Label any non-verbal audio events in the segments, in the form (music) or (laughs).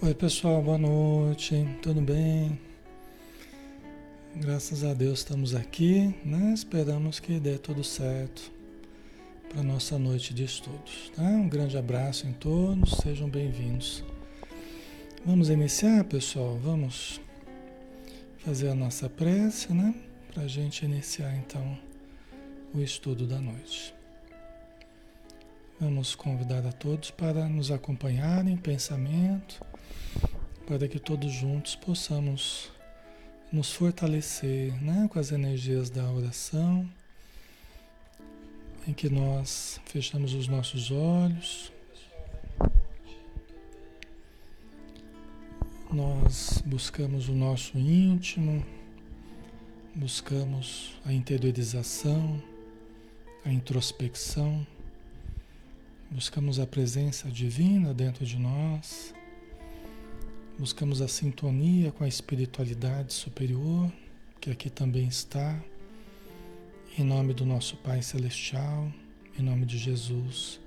Oi pessoal, boa noite, tudo bem? Graças a Deus estamos aqui, né? Esperamos que dê tudo certo para nossa noite de estudos, tá? Um grande abraço em todos, sejam bem-vindos. Vamos iniciar, pessoal? Vamos fazer a nossa prece, né? Para a gente iniciar então o estudo da noite. Vamos convidar a todos para nos acompanharem em pensamento, para que todos juntos possamos nos fortalecer né, com as energias da oração, em que nós fechamos os nossos olhos, nós buscamos o nosso íntimo, buscamos a interiorização, a introspecção Buscamos a presença divina dentro de nós, buscamos a sintonia com a espiritualidade superior, que aqui também está, em nome do nosso Pai Celestial, em nome de Jesus,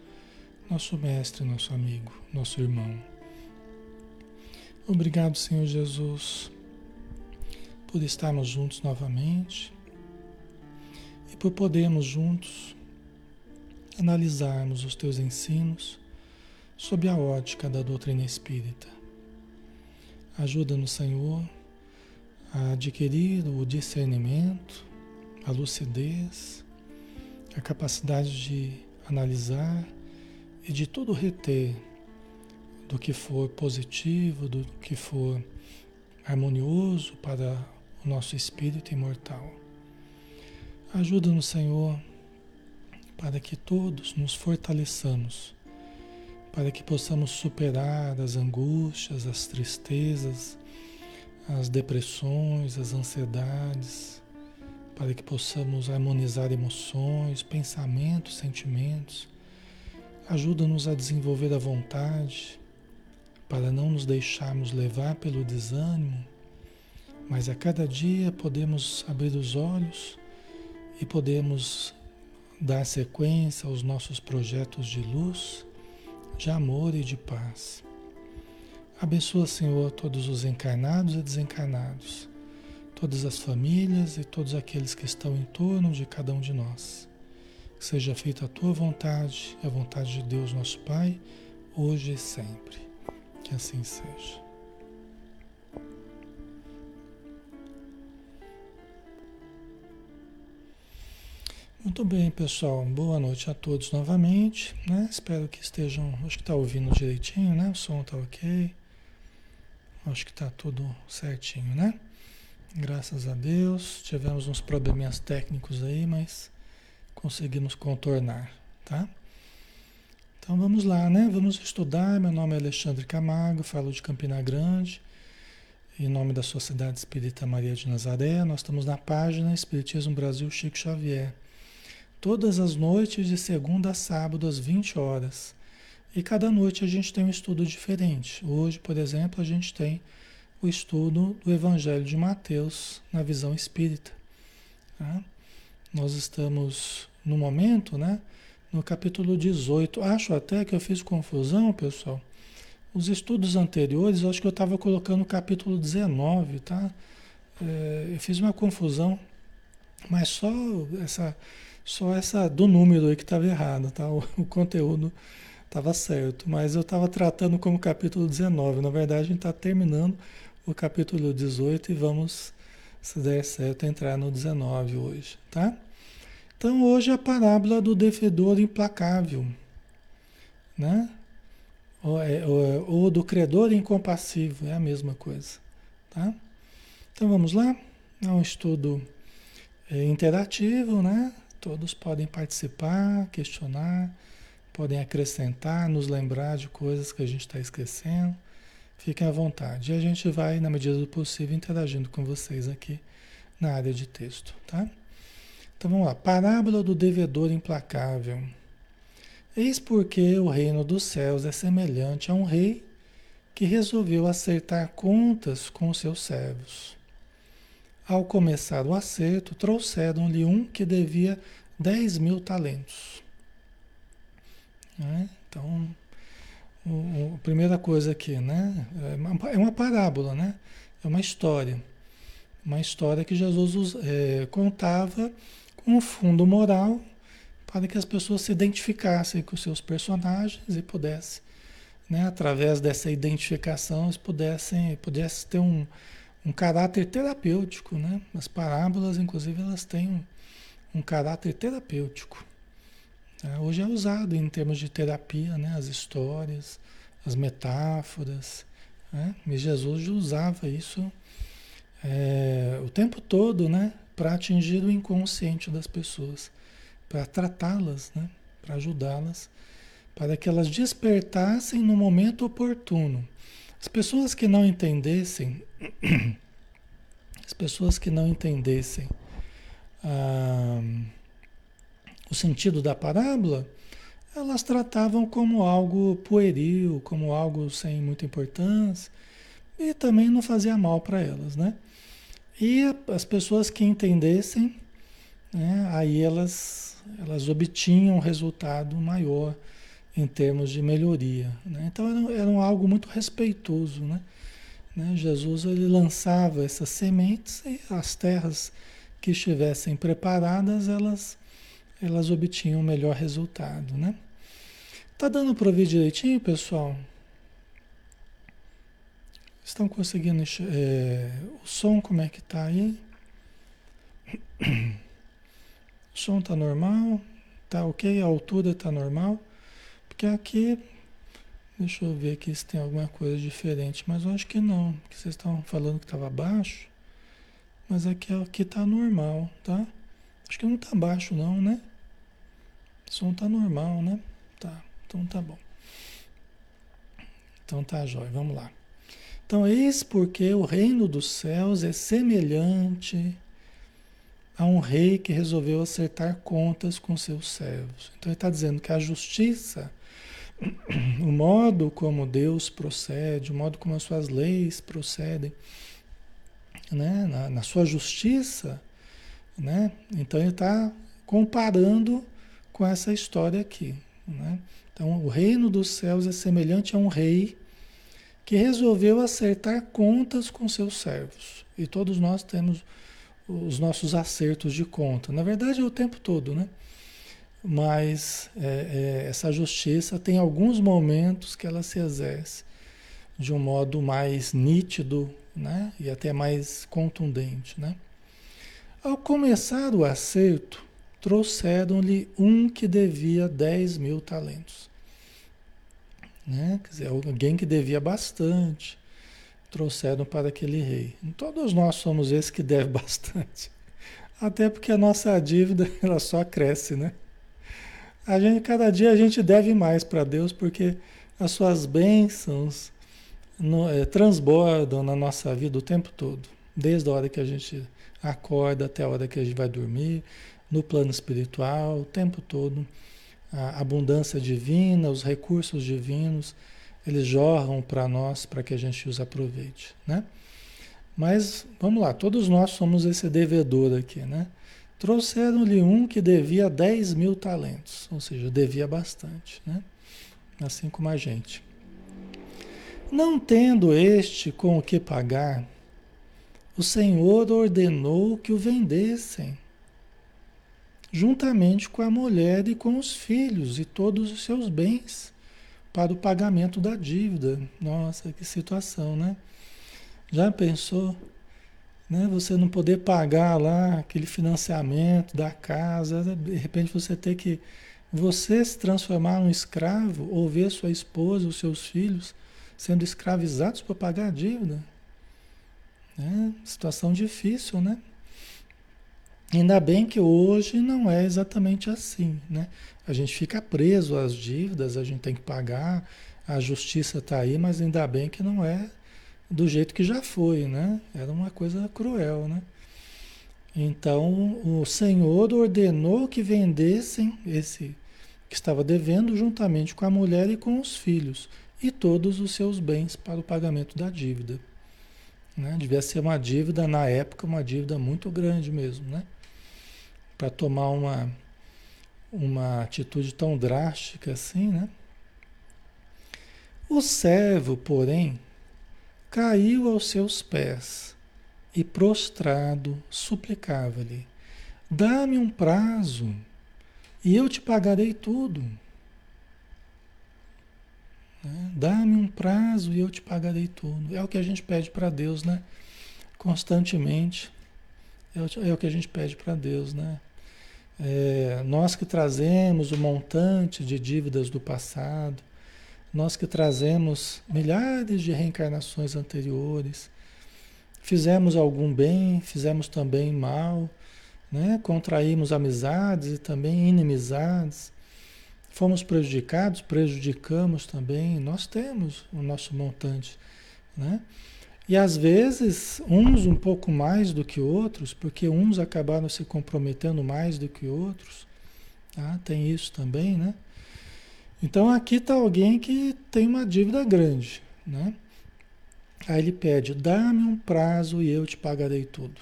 nosso Mestre, nosso amigo, nosso irmão. Obrigado, Senhor Jesus, por estarmos juntos novamente e por podermos juntos analisarmos os teus ensinos sob a ótica da doutrina espírita. Ajuda-nos, Senhor, a adquirir o discernimento, a lucidez, a capacidade de analisar e de tudo reter do que for positivo, do que for harmonioso para o nosso espírito imortal. Ajuda-nos, Senhor, para que todos nos fortaleçamos, para que possamos superar as angústias, as tristezas, as depressões, as ansiedades, para que possamos harmonizar emoções, pensamentos, sentimentos. Ajuda-nos a desenvolver a vontade, para não nos deixarmos levar pelo desânimo, mas a cada dia podemos abrir os olhos e podemos dar sequência aos nossos projetos de luz, de amor e de paz. Abençoa, Senhor, todos os encarnados e desencarnados, todas as famílias e todos aqueles que estão em torno de cada um de nós. Que seja feita a tua vontade e a vontade de Deus, nosso Pai, hoje e sempre. Que assim seja. Muito bem, pessoal. Boa noite a todos novamente. Né? Espero que estejam. Acho que está ouvindo direitinho, né? O som está ok. Acho que está tudo certinho, né? Graças a Deus. Tivemos uns probleminhas técnicos aí, mas conseguimos contornar, tá? Então vamos lá, né? Vamos estudar. Meu nome é Alexandre Camargo, falo de Campina Grande, em nome da Sociedade Espírita Maria de Nazaré. Nós estamos na página Espiritismo Brasil Chico Xavier todas as noites de segunda a sábado às 20 horas. E cada noite a gente tem um estudo diferente. Hoje, por exemplo, a gente tem o estudo do Evangelho de Mateus na visão espírita. Tá? Nós estamos no momento, né, no capítulo 18. Acho até que eu fiz confusão, pessoal. Os estudos anteriores, acho que eu estava colocando o capítulo 19, tá? É, eu fiz uma confusão, mas só essa só essa do número aí que estava errado, tá? O, o conteúdo estava certo, mas eu estava tratando como capítulo 19. Na verdade, a gente está terminando o capítulo 18 e vamos, se der certo, entrar no 19 hoje, tá? Então, hoje é a parábola do devedor implacável, né? Ou, é, ou, ou do credor incompassivo, é a mesma coisa, tá? Então, vamos lá? É um estudo é, interativo, né? Todos podem participar, questionar, podem acrescentar, nos lembrar de coisas que a gente está esquecendo. Fiquem à vontade. E a gente vai, na medida do possível, interagindo com vocês aqui na área de texto, tá? Então vamos lá. Parábola do devedor implacável. Eis porque o reino dos céus é semelhante a um rei que resolveu acertar contas com seus servos. Ao começar o acerto, trouxeram-lhe um que devia 10 mil talentos. Né? Então, a primeira coisa aqui, né? É uma, é uma parábola, né? É uma história. Uma história que Jesus é, contava com um fundo moral para que as pessoas se identificassem com os seus personagens e pudessem, né, através dessa identificação, eles pudessem, pudessem ter um, um caráter terapêutico. Né? As parábolas, inclusive, elas têm um, um caráter terapêutico. Tá? Hoje é usado em termos de terapia, né? as histórias, as metáforas. Né? E Jesus usava isso é, o tempo todo né? para atingir o inconsciente das pessoas para tratá-las, né? para ajudá-las, para que elas despertassem no momento oportuno. As pessoas que não entendessem, (clears throat) as pessoas que não entendessem ah, o sentido da parábola, elas tratavam como algo pueril, como algo sem muita importância, e também não fazia mal para elas, né? E as pessoas que entendessem, né, aí elas elas obtinham um resultado maior em termos de melhoria. Né? Então era, era algo muito respeitoso. Né? Né? Jesus ele lançava essas sementes e as terras que estivessem preparadas, elas, elas obtinham melhor resultado. Né? Tá dando para ouvir direitinho, pessoal? Estão conseguindo é, o som como é que tá aí? (clears throat) O som está normal, tá ok, a altura está normal, porque aqui, deixa eu ver aqui se tem alguma coisa diferente, mas eu acho que não, porque vocês estavam falando que estava baixo, mas aqui aqui está normal, tá? Acho que não está baixo não, né? O som está normal, né? Tá, então tá bom. Então tá jóia, vamos lá. Então, eis porque o reino dos céus é semelhante a um rei que resolveu acertar contas com seus servos. Então ele está dizendo que a justiça, o modo como Deus procede, o modo como as suas leis procedem, né? na, na sua justiça, né? então ele está comparando com essa história aqui. Né? Então o reino dos céus é semelhante a um rei que resolveu acertar contas com seus servos. E todos nós temos os nossos acertos de conta. Na verdade, é o tempo todo, né? Mas é, é, essa justiça tem alguns momentos que ela se exerce de um modo mais nítido, né? E até mais contundente, né? Ao começar o acerto, trouxeram-lhe um que devia 10 mil talentos. Né? Quer dizer, alguém que devia bastante trouxeram para aquele rei. Todos nós somos esse que deve (laughs) bastante. Até porque a nossa dívida ela só cresce, né? A gente, cada dia a gente deve mais para Deus porque as suas bênçãos no, é, transbordam na nossa vida o tempo todo. Desde a hora que a gente acorda até a hora que a gente vai dormir, no plano espiritual, o tempo todo. A abundância divina, os recursos divinos eles jorram para nós para que a gente os aproveite, né? Mas vamos lá, todos nós somos esse devedor aqui, né? Trouxeram-lhe um que devia 10 mil talentos, ou seja, devia bastante, né? Assim como a gente. Não tendo este com o que pagar, o Senhor ordenou que o vendessem, juntamente com a mulher e com os filhos e todos os seus bens para o pagamento da dívida. Nossa, que situação, né? Já pensou? Né? Você não poder pagar lá aquele financiamento da casa, de repente você ter que você se transformar num escravo ou ver sua esposa, os seus filhos sendo escravizados para pagar a dívida. Né? Situação difícil, né? Ainda bem que hoje não é exatamente assim, né? A gente fica preso às dívidas, a gente tem que pagar, a justiça está aí, mas ainda bem que não é do jeito que já foi, né? Era uma coisa cruel, né? Então o Senhor ordenou que vendessem esse que estava devendo juntamente com a mulher e com os filhos e todos os seus bens para o pagamento da dívida. Né? Devia ser uma dívida, na época, uma dívida muito grande mesmo, né? para tomar uma, uma atitude tão drástica assim, né? O servo, porém, caiu aos seus pés e, prostrado, suplicava-lhe: Dá-me um prazo e eu te pagarei tudo. Né? Dá-me um prazo e eu te pagarei tudo. É o que a gente pede para Deus, né? Constantemente. É o, é que a gente pede para Deus, né? É, nós que trazemos o montante de dívidas do passado, nós que trazemos milhares de reencarnações anteriores, fizemos algum bem, fizemos também mal, né? contraímos amizades e também inimizades, fomos prejudicados, prejudicamos também, nós temos o nosso montante. Né? E às vezes, uns um pouco mais do que outros, porque uns acabaram se comprometendo mais do que outros. Tá? Tem isso também, né? Então aqui está alguém que tem uma dívida grande, né? Aí ele pede, dá-me um prazo e eu te pagarei tudo.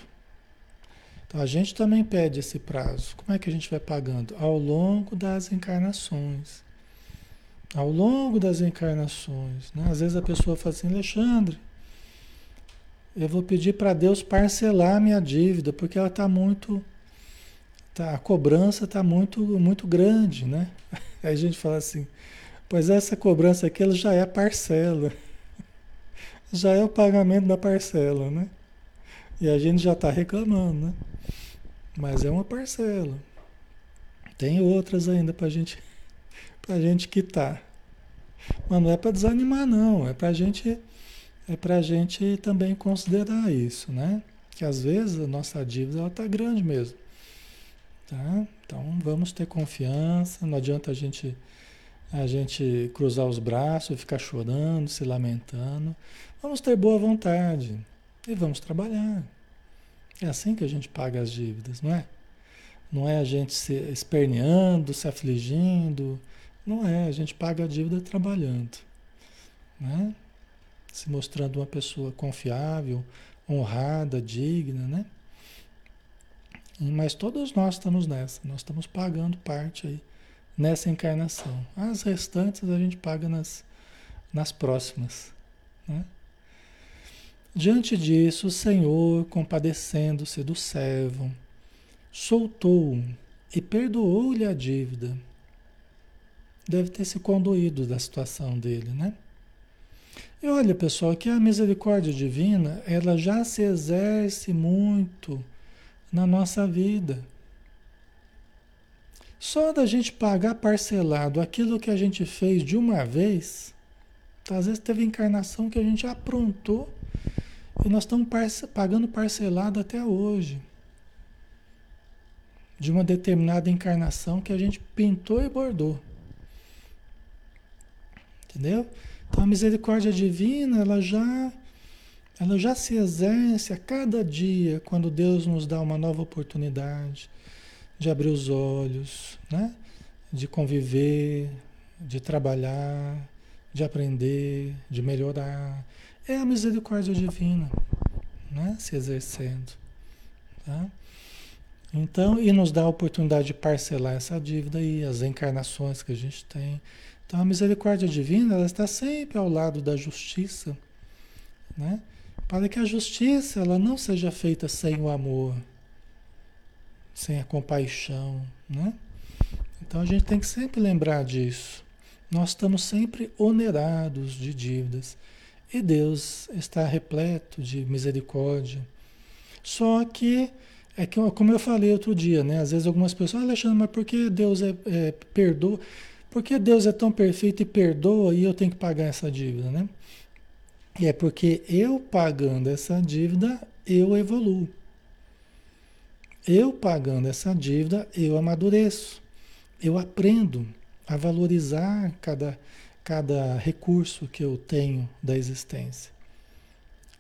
Então a gente também pede esse prazo. Como é que a gente vai pagando? Ao longo das encarnações. Ao longo das encarnações. Né? Às vezes a pessoa fala assim, Alexandre, eu vou pedir para Deus parcelar a minha dívida, porque ela está muito. Tá, a cobrança está muito, muito grande, né? (laughs) (laughs) Aí a gente fala assim, pois essa cobrança aqui ela já é a parcela. (laughs) Já é o pagamento da parcela, né? E a gente já está reclamando, né? Mas é uma parcela. Tem outras ainda para gente, (laughs) a gente quitar. Mas não é para desanimar, não. É para gente, é a gente também considerar isso, né? Que às vezes a nossa dívida está grande mesmo. Tá? Então vamos ter confiança, não adianta a gente a gente cruzar os braços, ficar chorando, se lamentando. Vamos ter boa vontade e vamos trabalhar. É assim que a gente paga as dívidas, não é? Não é a gente se esperneando, se afligindo. Não é, a gente paga a dívida trabalhando. Né? Se mostrando uma pessoa confiável, honrada, digna, né? Mas todos nós estamos nessa, nós estamos pagando parte aí nessa encarnação. As restantes a gente paga nas, nas próximas. Né? Diante disso, o Senhor, compadecendo-se do servo, soltou-o e perdoou-lhe a dívida. Deve ter se condoído da situação dele, né? E olha, pessoal, que a misericórdia divina, ela já se exerce muito na nossa vida. Só da gente pagar parcelado aquilo que a gente fez de uma vez, às vezes teve encarnação que a gente aprontou e nós estamos parce pagando parcelado até hoje. De uma determinada encarnação que a gente pintou e bordou. Entendeu? Então a misericórdia divina, ela já ela já se exerce a cada dia quando Deus nos dá uma nova oportunidade de abrir os olhos, né? de conviver, de trabalhar, de aprender, de melhorar. É a misericórdia divina né? se exercendo. Tá? Então, e nos dá a oportunidade de parcelar essa dívida e as encarnações que a gente tem. Então, a misericórdia divina ela está sempre ao lado da justiça, né? Para que a justiça ela não seja feita sem o amor, sem a compaixão, né? Então a gente tem que sempre lembrar disso. Nós estamos sempre onerados de dívidas e Deus está repleto de misericórdia. Só que é que, como eu falei outro dia, né? Às vezes algumas pessoas, ah, Alexandre, mas por que Deus é, é perdoa? Por que Deus é tão perfeito e perdoa e eu tenho que pagar essa dívida, né? É porque eu pagando essa dívida, eu evoluo. Eu pagando essa dívida, eu amadureço. Eu aprendo a valorizar cada, cada recurso que eu tenho da existência.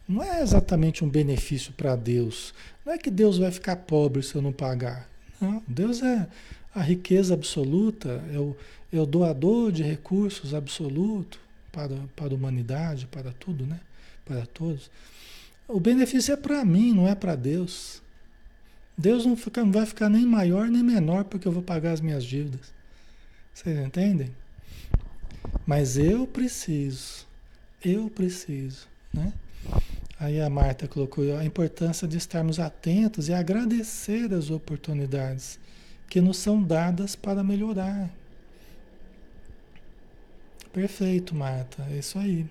Não é exatamente um benefício para Deus. Não é que Deus vai ficar pobre se eu não pagar. Não, Deus é a riqueza absoluta, é o, é o doador de recursos absoluto para, para a humanidade, para tudo, né? Para todos. O benefício é para mim, não é para Deus. Deus não, fica, não vai ficar nem maior nem menor porque eu vou pagar as minhas dívidas. Vocês entendem? Mas eu preciso, eu preciso, né? Aí a Marta colocou a importância de estarmos atentos e agradecer as oportunidades que nos são dadas para melhorar. Perfeito, Marta, é isso aí.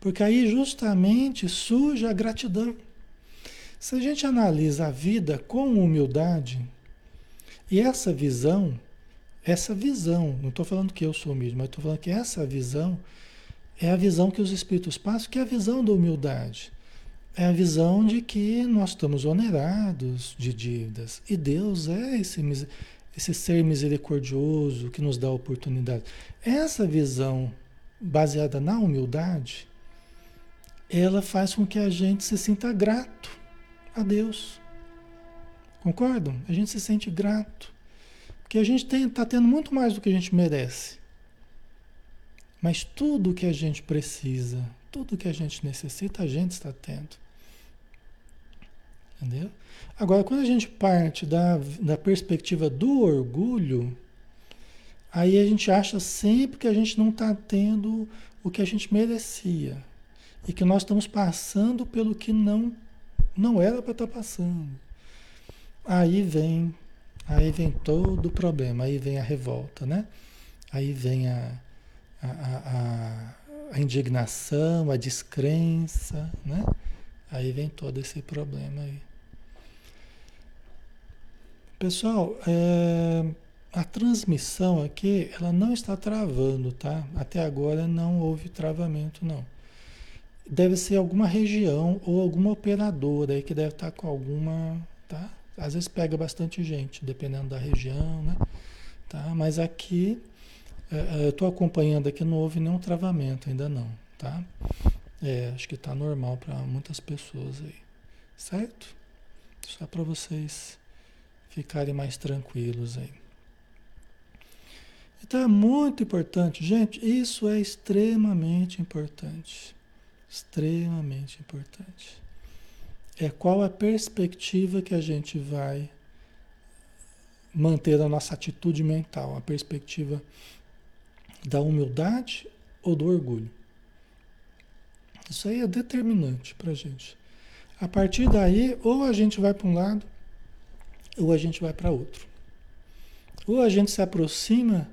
Porque aí justamente surge a gratidão. Se a gente analisa a vida com humildade, e essa visão, essa visão, não estou falando que eu sou humilde, mas estou falando que essa visão é a visão que os Espíritos passam, que é a visão da humildade. É a visão de que nós estamos onerados de dívidas. E Deus é esse, esse ser misericordioso que nos dá oportunidade. Essa visão baseada na humildade, ela faz com que a gente se sinta grato a Deus. Concordam? A gente se sente grato. Porque a gente está tendo muito mais do que a gente merece. Mas tudo que a gente precisa, tudo que a gente necessita, a gente está tendo. Entendeu? Agora, quando a gente parte da, da perspectiva do orgulho, aí a gente acha sempre que a gente não está tendo o que a gente merecia. E que nós estamos passando pelo que não, não era para estar tá passando. Aí vem, aí vem todo o problema, aí vem a revolta, né? Aí vem a, a, a, a indignação, a descrença, né? Aí vem todo esse problema aí. Pessoal, é, a transmissão aqui, ela não está travando, tá? Até agora não houve travamento, não. Deve ser alguma região ou alguma operadora aí que deve estar com alguma, tá? Às vezes pega bastante gente, dependendo da região, né? Tá? Mas aqui, é eu estou acompanhando aqui, não houve nenhum travamento, ainda não, tá? É, acho que está normal para muitas pessoas aí, certo? Só para vocês ficarem mais tranquilos aí. Então é muito importante, gente, isso é extremamente importante. Extremamente importante. É qual a perspectiva que a gente vai manter a nossa atitude mental, a perspectiva da humildade ou do orgulho. Isso aí é determinante para a gente. A partir daí, ou a gente vai para um lado, ou a gente vai para outro. Ou a gente se aproxima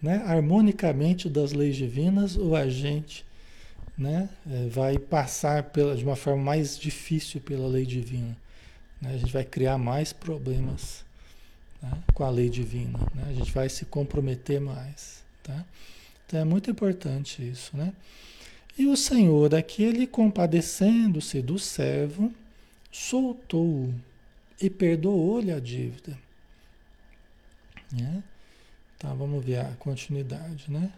né, harmonicamente das leis divinas, ou a gente né, é, vai passar pela, de uma forma mais difícil pela lei divina. Né? A gente vai criar mais problemas né, com a lei divina. Né? A gente vai se comprometer mais. Tá? Então é muito importante isso. Né? E o Senhor, aqui, ele compadecendo-se do servo, soltou-o e perdoou-lhe a dívida. Né? Tá, vamos ver a continuidade, né?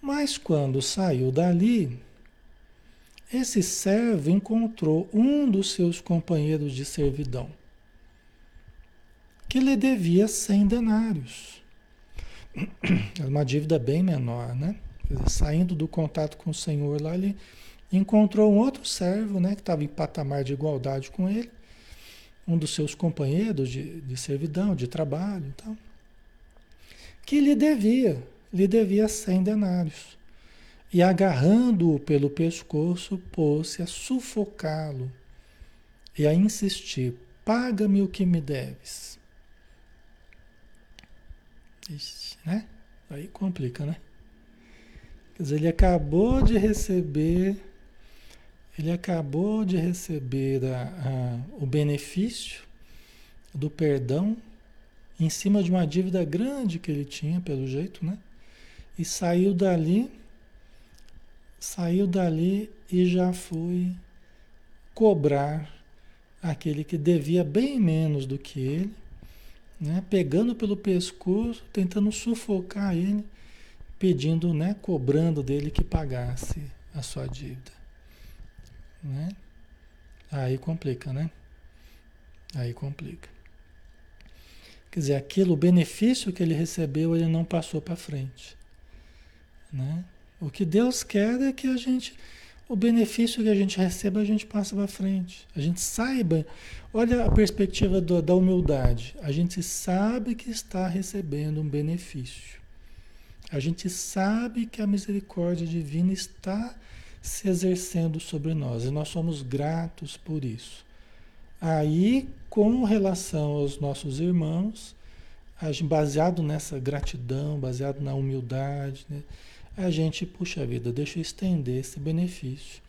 Mas quando saiu dali, esse servo encontrou um dos seus companheiros de servidão, que lhe devia cem denários. Era uma dívida bem menor, né? Dizer, saindo do contato com o Senhor lá, ele encontrou um outro servo, né? Que estava em patamar de igualdade com ele, um dos seus companheiros de, de servidão, de trabalho e tal, que lhe devia, lhe devia cem denários. E agarrando-o pelo pescoço, pôs-se a sufocá-lo e a insistir: paga-me o que me deves. Ixi, né? Aí complica, né? Quer dizer, ele acabou de receber ele acabou de receber a, a, o benefício do perdão em cima de uma dívida grande que ele tinha, pelo jeito, né? E saiu dali, saiu dali e já foi cobrar aquele que devia bem menos do que ele, né? Pegando pelo pescoço, tentando sufocar ele, pedindo, né? Cobrando dele que pagasse a sua dívida. Né? Aí complica, né? Aí complica. Quer dizer, aquilo, o benefício que ele recebeu, ele não passou para frente. Né? O que Deus quer é que a gente, o benefício que a gente receba, a gente passa para frente. A gente saiba, olha a perspectiva do, da humildade. A gente sabe que está recebendo um benefício. A gente sabe que a misericórdia divina está se exercendo sobre nós e nós somos gratos por isso. Aí, com relação aos nossos irmãos, baseado nessa gratidão, baseado na humildade, né, a gente, puxa vida, deixa eu estender esse benefício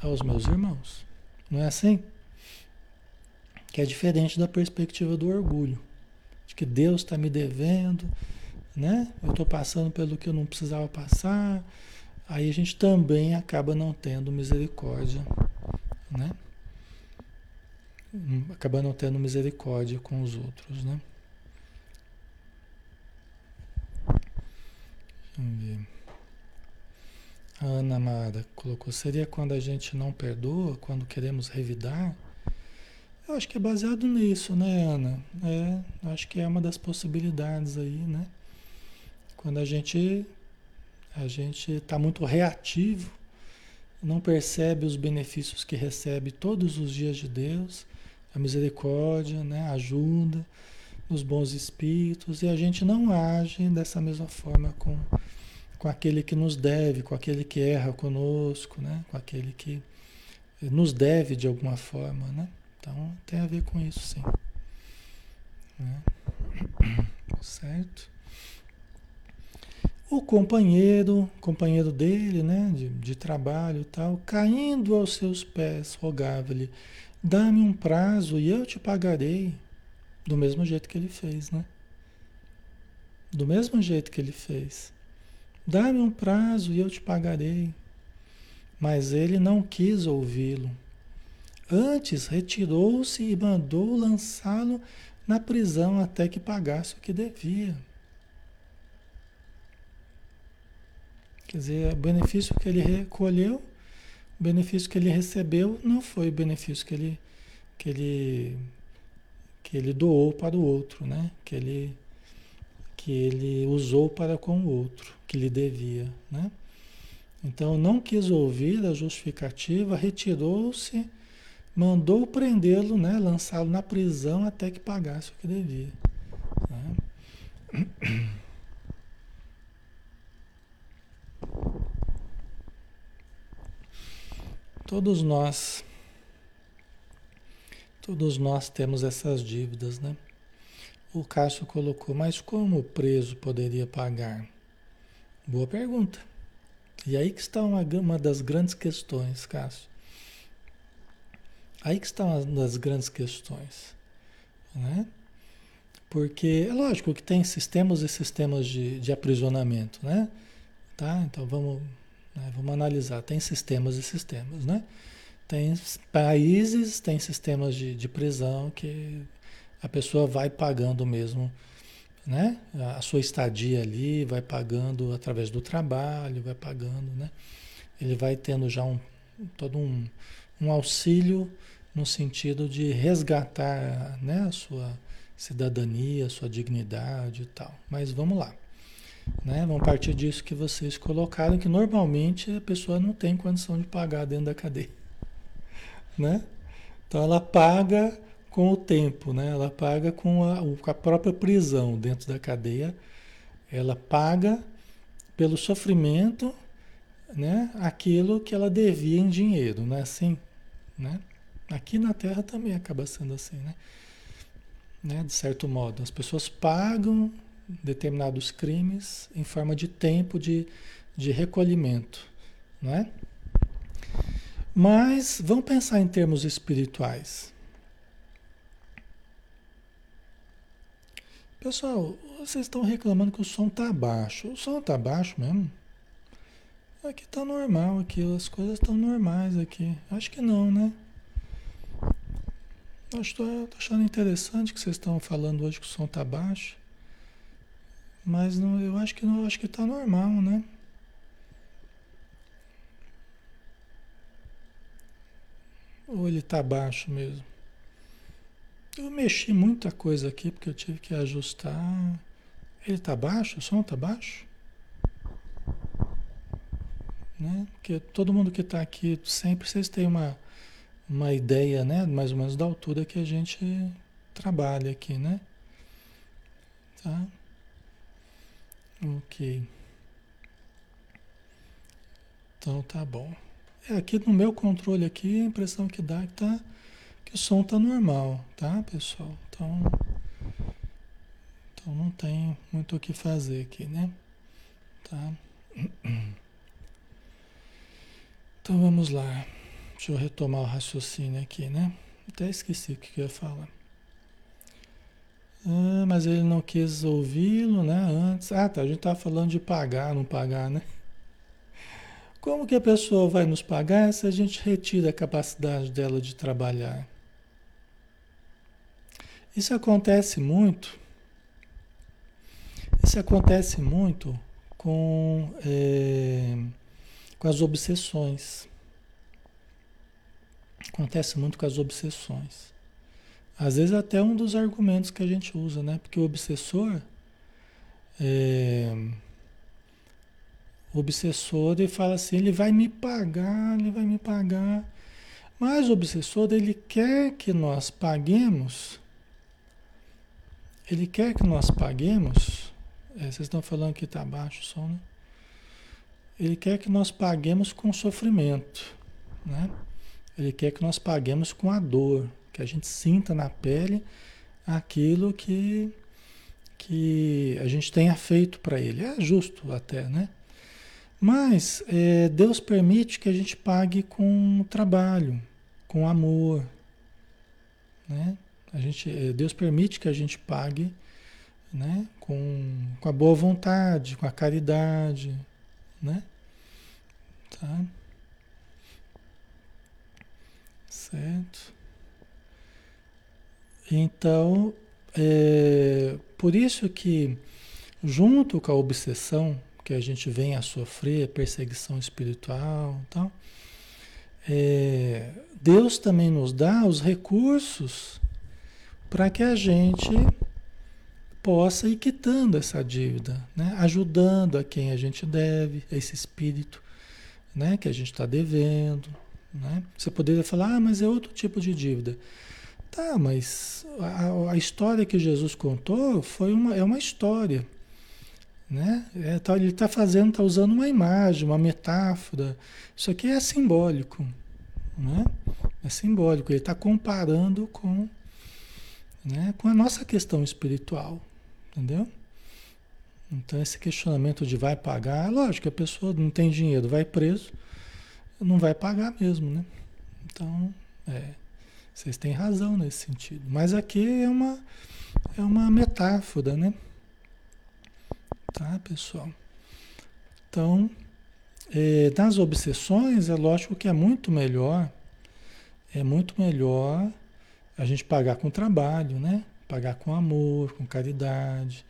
aos meus irmãos. Não é assim? Que é diferente da perspectiva do orgulho, de que Deus está me devendo, né? Eu estou passando pelo que eu não precisava passar. Aí a gente também acaba não tendo misericórdia, né? Acaba não tendo misericórdia com os outros, né? A Ana Amada colocou, seria quando a gente não perdoa, quando queremos revidar? Eu acho que é baseado nisso, né, Ana? É, acho que é uma das possibilidades aí, né? Quando a gente a gente está muito reativo, não percebe os benefícios que recebe todos os dias de Deus, a misericórdia, né, a ajuda, os bons espíritos, e a gente não age dessa mesma forma com, com aquele que nos deve, com aquele que erra conosco, né, com aquele que nos deve de alguma forma, né? Então tem a ver com isso sim. Né? (coughs) Certo? O companheiro, companheiro dele, né, de, de trabalho e tal, caindo aos seus pés, rogava-lhe: dá-me um prazo e eu te pagarei. Do mesmo jeito que ele fez, né? Do mesmo jeito que ele fez. Dá-me um prazo e eu te pagarei. Mas ele não quis ouvi-lo. Antes retirou-se e mandou lançá-lo na prisão até que pagasse o que devia. Quer dizer, o benefício que ele recolheu, o benefício que ele recebeu não foi o benefício que ele, que ele, que ele doou para o outro, né? Que ele, que ele usou para com o outro, que lhe devia, né? Então não quis ouvir a justificativa, retirou-se, mandou prendê-lo, né? Lançá-lo na prisão até que pagasse o que devia. Né? (clears throat) Todos nós, todos nós temos essas dívidas, né? O Cássio colocou, mas como o preso poderia pagar? Boa pergunta. E aí que está uma, uma das grandes questões, Cássio. Aí que está uma das grandes questões, né? Porque é lógico que tem sistemas e sistemas de, de aprisionamento, né? Tá? Então vamos né? Vamos analisar, tem sistemas e sistemas, né? Tem países, tem sistemas de, de prisão que a pessoa vai pagando mesmo, né? A sua estadia ali, vai pagando através do trabalho, vai pagando, né? Ele vai tendo já um, todo um, um auxílio no sentido de resgatar né, a sua cidadania, a sua dignidade e tal. Mas vamos lá. Né? Partir disso que vocês colocaram, que normalmente a pessoa não tem condição de pagar dentro da cadeia. (laughs) Né? Então ela paga com o tempo, né? ela paga com a, com a própria prisão dentro da cadeia, ela paga pelo sofrimento né? aquilo que ela devia em dinheiro, não é assim? Né? Aqui na Terra também acaba sendo assim, né? né? De certo modo, as pessoas pagam determinados crimes em forma de tempo de, de recolhimento, não é? Mas vamos pensar em termos espirituais. Pessoal, vocês estão reclamando que o som está baixo. O som está baixo mesmo? Aqui está normal, aqui as coisas estão normais aqui. Acho que não, né? Estou achando interessante que vocês estão falando hoje que o som está baixo. Mas não, eu acho que não, acho que está normal, né? Ou ele está baixo mesmo? Eu mexi muita coisa aqui porque eu tive que ajustar. Ele está baixo? O som está baixo? Né? Porque todo mundo que está aqui, sempre vocês têm uma, uma ideia, né? Mais ou menos da altura que a gente trabalha aqui, né? Tá? Ok. Então tá bom. É, aqui no meu controle aqui, a impressão que dá é que, tá, que o som tá normal, tá, pessoal? Então, então não tem muito o que fazer aqui, né? Tá? (clears throat) Então vamos lá. Deixa eu retomar o raciocínio aqui, né? Até esqueci o que eu ia falar. Ah, mas ele não quis ouvi-lo, né? Antes. Ah, tá. A gente tá falando de pagar, não pagar, né? Como que a pessoa vai nos pagar se a gente retira a capacidade dela de trabalhar? Isso acontece muito. Isso acontece muito com, é, com as obsessões. Acontece muito com as obsessões. Às vezes até um dos argumentos que a gente usa, né? Porque o obsessor, é, o obsessor ele fala assim, ele vai me pagar, ele vai me pagar. Mas o obsessor ele quer que nós paguemos, ele quer que nós paguemos. É, vocês estão falando que está baixo o som, né? Ele quer que nós paguemos com sofrimento, né? Ele quer que nós paguemos com a dor, que a gente sinta na pele aquilo que, que a gente tenha feito para ele. É justo até, né? Mas é, Deus permite que a gente pague com trabalho, com amor. Né? A gente, é, Deus permite que a gente pague né? com, com a boa vontade, com a caridade. Né? Tá? Certo? Então, é, por isso que, junto com a obsessão que a gente vem a sofrer, perseguição espiritual tal, é, Deus também nos dá os recursos para que a gente possa ir quitando essa dívida, né? ajudando a quem a gente deve, esse espírito né? que a gente está devendo. Né? Você poderia falar, ah, mas é outro tipo de dívida. Tá, mas a, a história que Jesus contou foi uma, é uma história. Né? É, tá, ele está fazendo, está usando uma imagem, uma metáfora. Isso aqui é simbólico. Né? É simbólico. Ele está comparando com, né, com a nossa questão espiritual. Entendeu? Então, esse questionamento de vai pagar, lógico que a pessoa não tem dinheiro, vai preso, não vai pagar mesmo, né? Então, é, vocês têm razão nesse sentido. Mas aqui é uma, é uma metáfora, né? Tá, pessoal? Então, é, nas obsessões, é lógico que é muito melhor, é muito melhor a gente pagar com trabalho, né? Pagar com amor, com caridade.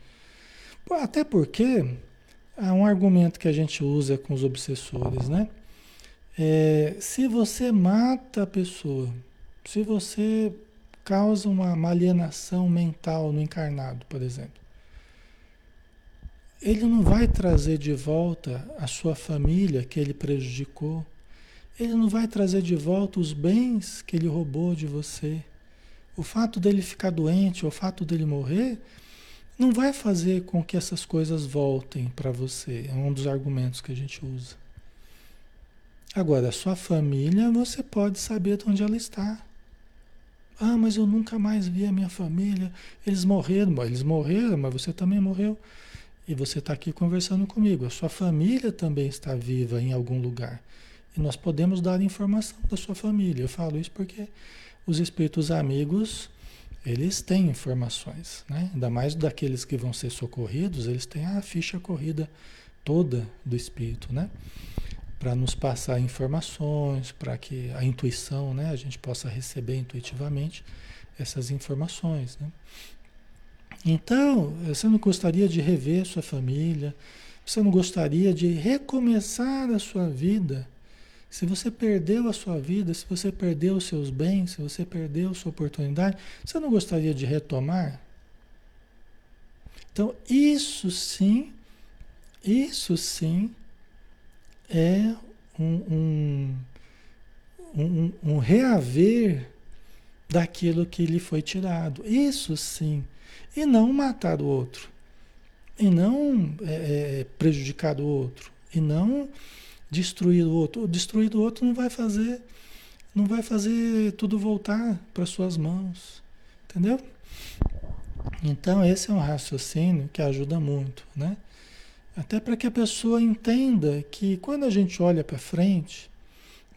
Até porque há um argumento que a gente usa com os obsessores, né? É, se você mata a pessoa, se você causa uma, alienação mental no encarnado, por exemplo, ele não vai trazer de volta a sua família que ele prejudicou. Ele não vai trazer de volta os bens que ele roubou de você. O fato dele ficar doente, o fato dele morrer, não vai fazer com que essas coisas voltem para você. É um dos argumentos que a gente usa. Agora, a sua família, você pode saber de onde ela está. Ah, mas eu nunca mais vi a minha família. Eles morreram. Eles morreram, mas você também morreu. E você está aqui conversando comigo. A sua família também está viva em algum lugar. E nós podemos dar informação da sua família. Eu falo isso porque os espíritos amigos, eles têm informações, né? Ainda mais daqueles que vão ser socorridos, eles têm a ficha corrida toda do espírito, né? Para nos passar informações, para que a intuição, né? A gente possa receber intuitivamente essas informações, né? Então, você não gostaria de rever sua família? Você não gostaria de recomeçar a sua vida? Se você perdeu a sua vida, se você perdeu os seus bens, se você perdeu sua oportunidade, você não gostaria de retomar? Então, isso sim, isso sim é um, um, um, um reaver daquilo que lhe foi tirado. Isso sim e não matar o outro. e não é, é, prejudicar o outro, e não destruir o outro. Destruir o outro não vai fazer, não vai fazer tudo voltar para suas mãos, entendeu? Então esse é um raciocínio que ajuda muito, né? Até para que a pessoa entenda que quando a gente olha para frente,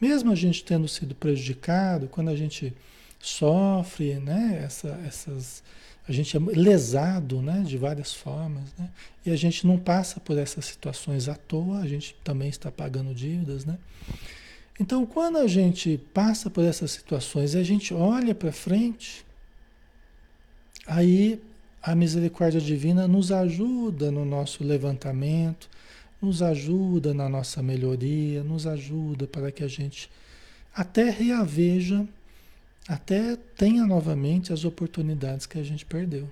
mesmo a gente tendo sido prejudicado, quando a gente sofre, né, essa, essas, a gente é lesado, né, de várias formas, né, e a gente não passa por essas situações à toa, a gente também está pagando dívidas, né. Então, quando a gente passa por essas situações e a gente olha para frente, aí a misericórdia divina nos ajuda no nosso levantamento, nos ajuda na nossa melhoria, nos ajuda para que a gente até reaveja até tenha novamente as oportunidades que a gente perdeu.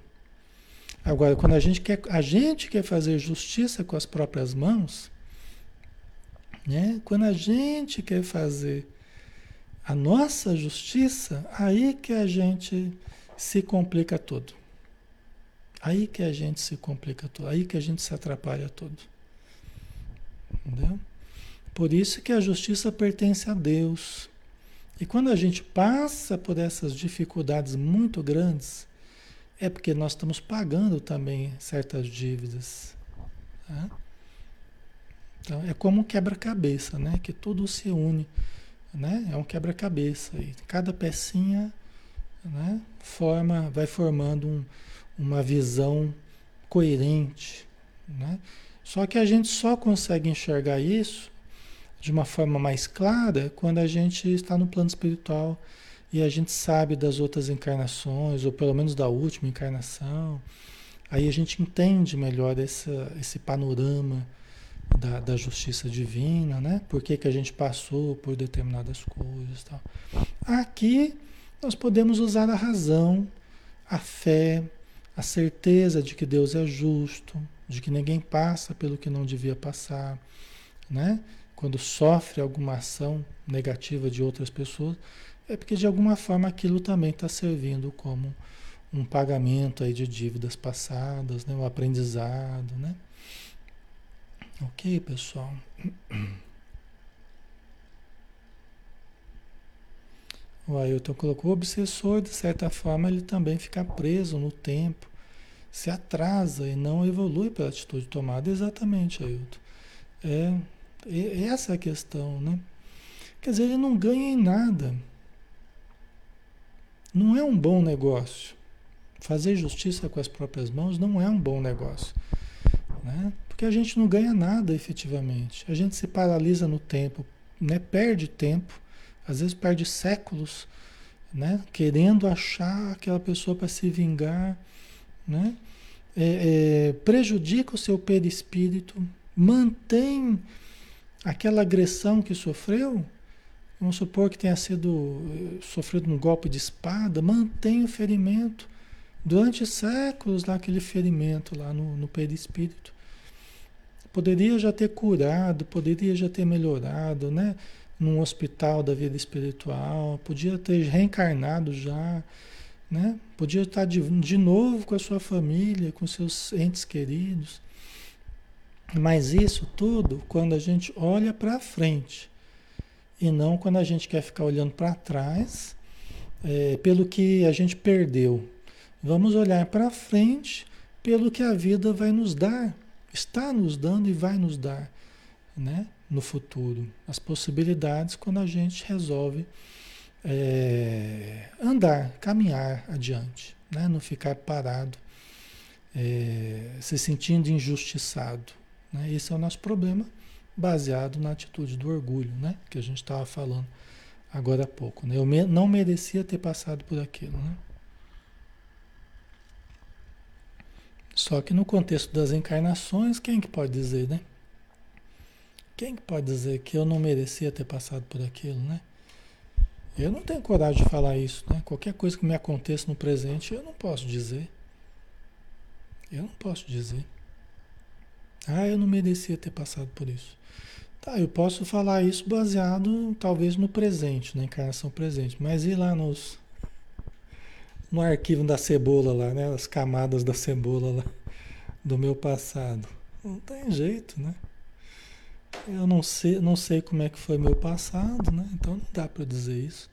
Agora, quando a gente quer, a gente quer fazer justiça com as próprias mãos, né? Quando a gente quer fazer a nossa justiça, aí que a gente se complica todo. Aí que a gente se complica todo, aí que a gente se atrapalha todo. Entendeu? Por isso que a justiça pertence a Deus. E quando a gente passa por essas dificuldades muito grandes, é porque nós estamos pagando também certas dívidas. Tá? Então, é como um quebra-cabeça, né? Que tudo se une, né? É um quebra-cabeça e cada pecinha, né? Forma, vai formando um, uma visão coerente, né? Só que a gente só consegue enxergar isso de uma forma mais clara quando a gente está no plano espiritual e a gente sabe das outras encarnações, ou pelo menos da última encarnação. Aí a gente entende melhor essa, esse panorama da, da justiça divina, né? Por que, que a gente passou por determinadas coisas. Tal. Aqui nós podemos usar a razão, a fé, a certeza de que Deus é justo, de que ninguém passa pelo que não devia passar, né? quando sofre alguma ação negativa de outras pessoas, é porque de alguma forma aquilo também está servindo como um pagamento aí de dívidas passadas, né? um aprendizado, né? Ok, pessoal. O Ailton colocou o obsessor, de certa forma, ele também fica preso no tempo, se atrasa e não evolui pela atitude tomada. Exatamente, Ailton. É, essa é a questão, né? Quer dizer, ele não ganha em nada. Não é um bom negócio. Fazer justiça com as próprias mãos não é um bom negócio. Né? Porque a gente não ganha nada efetivamente. A gente se paralisa no tempo, né? perde tempo, às vezes perde séculos, né? querendo achar aquela pessoa para se vingar. Né? É, é, prejudica o seu perispírito, mantém aquela agressão que sofreu, vamos supor que tenha sido eh, sofrido um golpe de espada, mantém o ferimento durante séculos lá aquele ferimento lá no, no perispírito. Poderia já ter curado, poderia já ter melhorado, né? Num hospital da vida espiritual, podia ter reencarnado já, né? Podia estar de, de novo com a sua família, com seus entes queridos. Mas isso tudo quando a gente olha para frente e não quando a gente quer ficar olhando para trás é, pelo que a gente perdeu. Vamos olhar para frente pelo que a vida vai nos dar, está nos dando e vai nos dar, né? No futuro, as possibilidades quando a gente resolve é, andar, caminhar adiante, né? Não ficar parado, é, se sentindo injustiçado. Né? Esse é o nosso problema, baseado na atitude do orgulho, né? que a gente estava falando agora há pouco. Né? Eu me, não merecia ter passado por aquilo. Né? Só que no contexto das encarnações, quem que pode dizer, né? Quem que pode dizer que eu não merecia ter passado por aquilo, né? Eu não tenho coragem de falar isso, né? Qualquer coisa que me aconteça no presente, eu não posso dizer. Eu não posso dizer. Ah, eu não merecia ter passado por isso. Tá, eu posso falar isso baseado talvez no presente, na encarnação presente, mas e lá nos no arquivo da cebola lá, né, as camadas da cebola lá. do meu passado. Não tem jeito, né? Eu não sei, não sei como é que foi meu passado, né? Então não dá para dizer isso.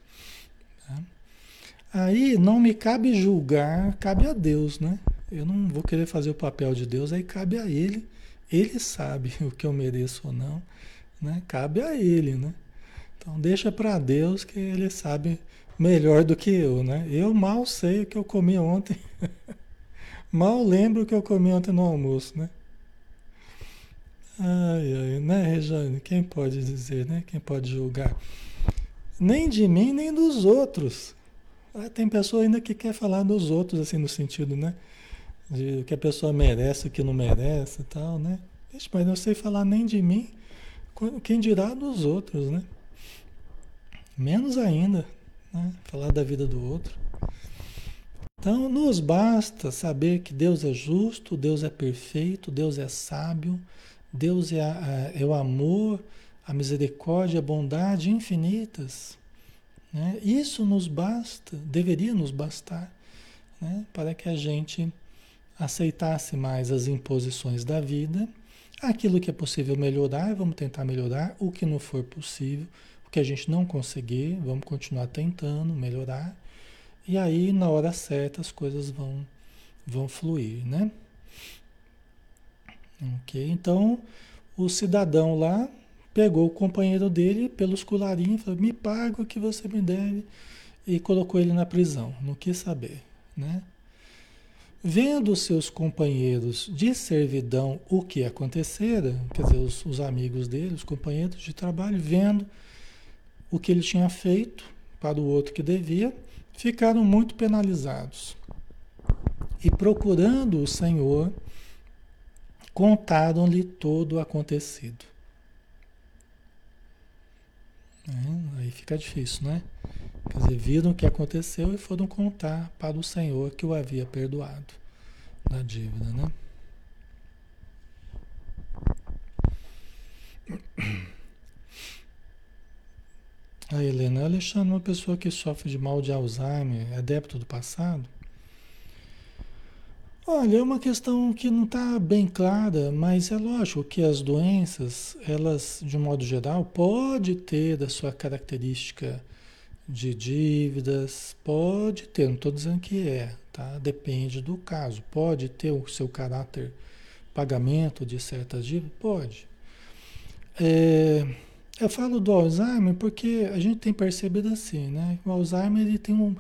Aí não me cabe julgar, cabe a Deus, né? Eu não vou querer fazer o papel de Deus, aí cabe a Ele. Ele sabe (laughs) o que eu mereço ou não, né? Cabe a Ele, né? Então deixa para Deus que Ele sabe melhor do que eu, né? Eu mal sei o que eu comi ontem. (laughs) mal lembro o que eu comi ontem no almoço, né? Ai, ai, né, Rejane? Quem pode dizer, né? Quem pode julgar? Nem de mim, nem dos outros. Ah, tem pessoa ainda que quer falar dos outros, assim, no sentido, né? De que a pessoa merece, o que não merece e tal, né? Mas não sei falar nem de mim, quem dirá dos outros, né? Menos ainda, né? Falar da vida do outro. Então, nos basta saber que Deus é justo, Deus é perfeito, Deus é sábio, Deus é, a, é o amor, a misericórdia, a bondade infinitas. Né? Isso nos basta, deveria nos bastar, né? para que a gente aceitasse mais as imposições da vida. Aquilo que é possível melhorar, vamos tentar melhorar. O que não for possível, o que a gente não conseguir, vamos continuar tentando melhorar. E aí, na hora certa, as coisas vão, vão fluir, né? Ok? Então, o cidadão lá pegou o companheiro dele pelos colarinhos, falou, me paga o que você me deve, e colocou ele na prisão, não quis saber, né? Vendo seus companheiros de servidão o que acontecera, quer dizer, os, os amigos dele, os companheiros de trabalho, vendo o que ele tinha feito para o outro que devia, ficaram muito penalizados. E procurando o Senhor, contaram-lhe todo o acontecido. É, aí fica difícil, né? Quer dizer, viram o que aconteceu e foram contar para o Senhor que o havia perdoado da dívida, né? A Helena Alexandre, uma pessoa que sofre de mal de Alzheimer, é adepto do passado, Olha, é uma questão que não está bem clara, mas é lógico que as doenças, elas, de um modo geral, pode ter a sua característica de dívidas, pode ter, não estou dizendo que é, tá? Depende do caso. Pode ter o seu caráter pagamento de certas dívidas? Pode. É, eu falo do Alzheimer porque a gente tem percebido assim, né? O Alzheimer ele tem um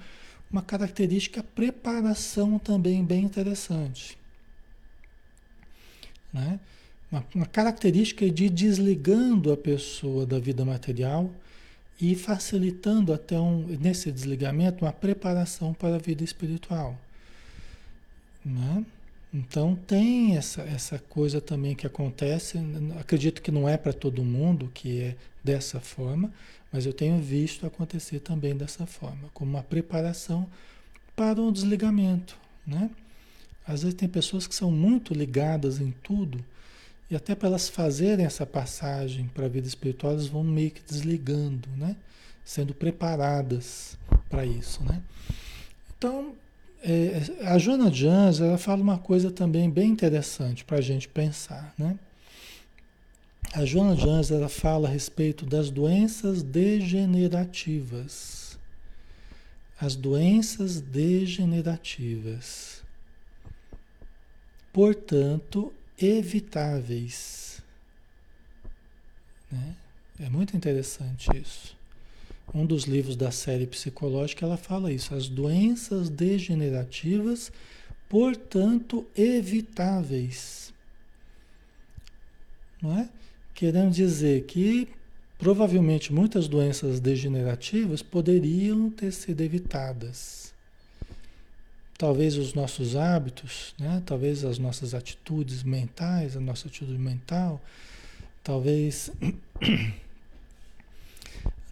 uma característica preparação também bem interessante. Né? Uma, uma característica de desligando a pessoa da vida material e facilitando até um, nesse desligamento uma preparação para a vida espiritual. Né? Então tem essa, essa coisa também que acontece, acredito que não é para todo mundo que é dessa forma, mas eu tenho visto acontecer também dessa forma, como uma preparação para um desligamento, né? Às vezes tem pessoas que são muito ligadas em tudo e até para elas fazerem essa passagem para a vida espiritual, elas vão meio que desligando, né? Sendo preparadas para isso, né? Então, é, a Joana de Anjos, ela fala uma coisa também bem interessante para a gente pensar, né? A Joana de Anjos ela fala a respeito das doenças degenerativas. As doenças degenerativas. Portanto, evitáveis. Né? É muito interessante isso. Um dos livros da série psicológica ela fala isso. As doenças degenerativas, portanto, evitáveis. Não é? Querendo dizer que provavelmente muitas doenças degenerativas poderiam ter sido evitadas. Talvez os nossos hábitos, né? talvez as nossas atitudes mentais, a nossa atitude mental, talvez (coughs)